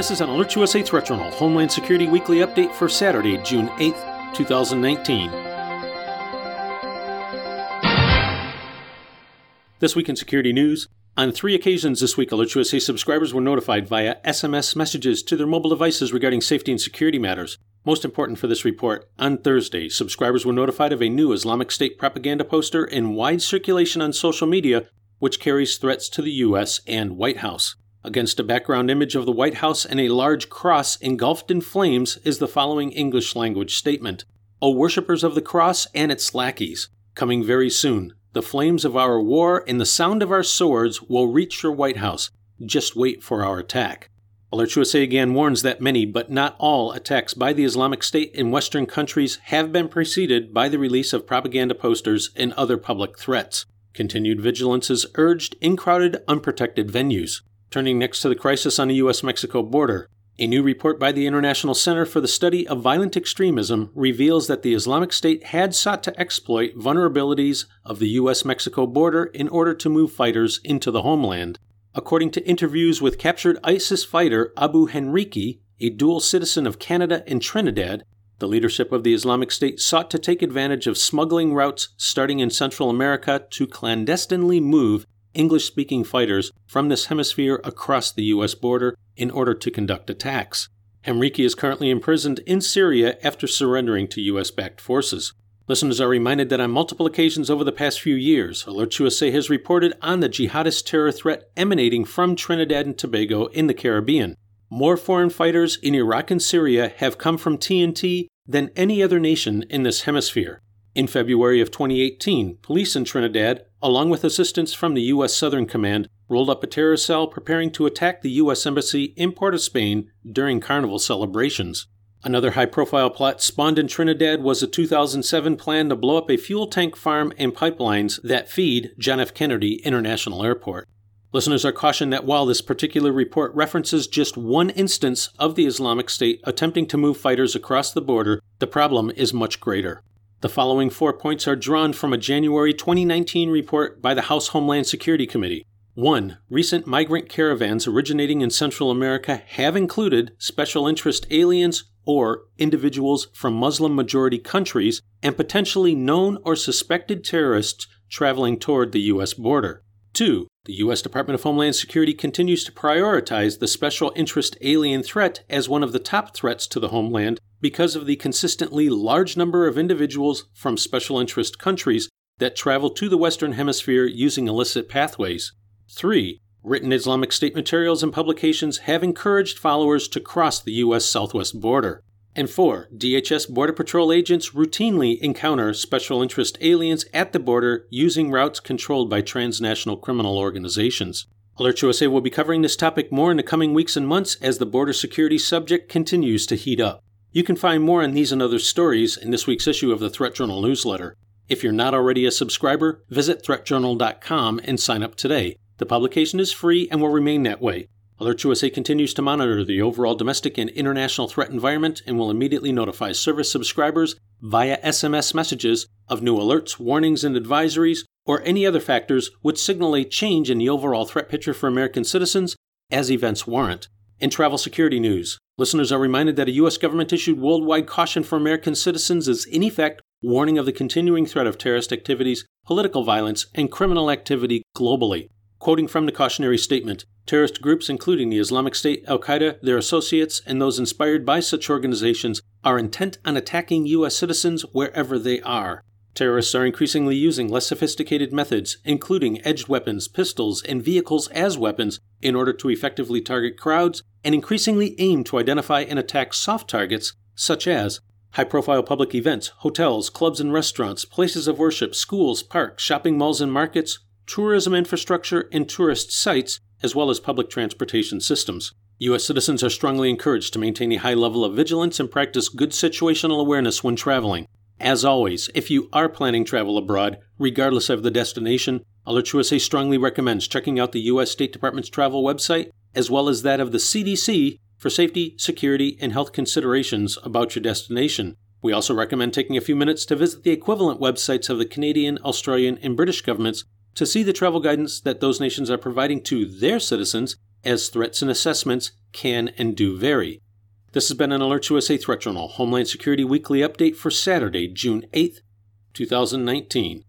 This is an AlertsUSA Threat Journal Homeland Security Weekly Update for Saturday, June 8th, 2019. This week in security news, on three occasions this week, AlertsUSA subscribers were notified via SMS messages to their mobile devices regarding safety and security matters. Most important for this report, on Thursday, subscribers were notified of a new Islamic State propaganda poster in wide circulation on social media, which carries threats to the U.S. and White House. Against a background image of the White House and a large cross engulfed in flames is the following English language statement O worshippers of the cross and its lackeys, coming very soon, the flames of our war and the sound of our swords will reach your White House. Just wait for our attack. AlertsUSA again warns that many, but not all, attacks by the Islamic State in Western countries have been preceded by the release of propaganda posters and other public threats. Continued vigilance is urged in crowded, unprotected venues. Turning next to the crisis on the U.S. Mexico border. A new report by the International Center for the Study of Violent Extremism reveals that the Islamic State had sought to exploit vulnerabilities of the U.S. Mexico border in order to move fighters into the homeland. According to interviews with captured ISIS fighter Abu Henrique, a dual citizen of Canada and Trinidad, the leadership of the Islamic State sought to take advantage of smuggling routes starting in Central America to clandestinely move English speaking fighters from this hemisphere across the U.S. border in order to conduct attacks. Henrique is currently imprisoned in Syria after surrendering to U.S. backed forces. Listeners are reminded that on multiple occasions over the past few years, AlertsUSA has reported on the jihadist terror threat emanating from Trinidad and Tobago in the Caribbean. More foreign fighters in Iraq and Syria have come from TNT than any other nation in this hemisphere. In February of 2018, police in Trinidad, along with assistance from the U.S. Southern Command, rolled up a terror cell preparing to attack the U.S. Embassy in Port of Spain during carnival celebrations. Another high profile plot spawned in Trinidad was a 2007 plan to blow up a fuel tank farm and pipelines that feed John F. Kennedy International Airport. Listeners are cautioned that while this particular report references just one instance of the Islamic State attempting to move fighters across the border, the problem is much greater. The following four points are drawn from a January 2019 report by the House Homeland Security Committee. 1. Recent migrant caravans originating in Central America have included special interest aliens or individuals from Muslim majority countries and potentially known or suspected terrorists traveling toward the U.S. border. 2. The U.S. Department of Homeland Security continues to prioritize the special interest alien threat as one of the top threats to the homeland because of the consistently large number of individuals from special interest countries that travel to the Western Hemisphere using illicit pathways. 3. Written Islamic State materials and publications have encouraged followers to cross the U.S. southwest border. And 4. DHS Border Patrol agents routinely encounter special interest aliens at the border using routes controlled by transnational criminal organizations. AlertsUSA will be covering this topic more in the coming weeks and months as the border security subject continues to heat up. You can find more on these and other stories in this week's issue of the Threat Journal newsletter. If you're not already a subscriber, visit threatjournal.com and sign up today. The publication is free and will remain that way. AlertsUSA continues to monitor the overall domestic and international threat environment and will immediately notify service subscribers via SMS messages of new alerts, warnings, and advisories, or any other factors which signal a change in the overall threat picture for American citizens as events warrant. In travel security news, listeners are reminded that a U.S. government issued worldwide caution for American citizens is in effect warning of the continuing threat of terrorist activities, political violence, and criminal activity globally. Quoting from the cautionary statement, terrorist groups, including the Islamic State, Al Qaeda, their associates, and those inspired by such organizations, are intent on attacking U.S. citizens wherever they are. Terrorists are increasingly using less sophisticated methods, including edged weapons, pistols, and vehicles as weapons, in order to effectively target crowds, and increasingly aim to identify and attack soft targets, such as high profile public events, hotels, clubs and restaurants, places of worship, schools, parks, shopping malls and markets, tourism infrastructure, and tourist sites, as well as public transportation systems. U.S. citizens are strongly encouraged to maintain a high level of vigilance and practice good situational awareness when traveling. As always, if you are planning travel abroad, regardless of the destination, AlertsUSA strongly recommends checking out the U.S. State Department's travel website, as well as that of the CDC, for safety, security, and health considerations about your destination. We also recommend taking a few minutes to visit the equivalent websites of the Canadian, Australian, and British governments to see the travel guidance that those nations are providing to their citizens as threats and assessments can and do vary. This has been an AlertsUSA Threat Journal Homeland Security Weekly Update for Saturday, June 8th, 2019.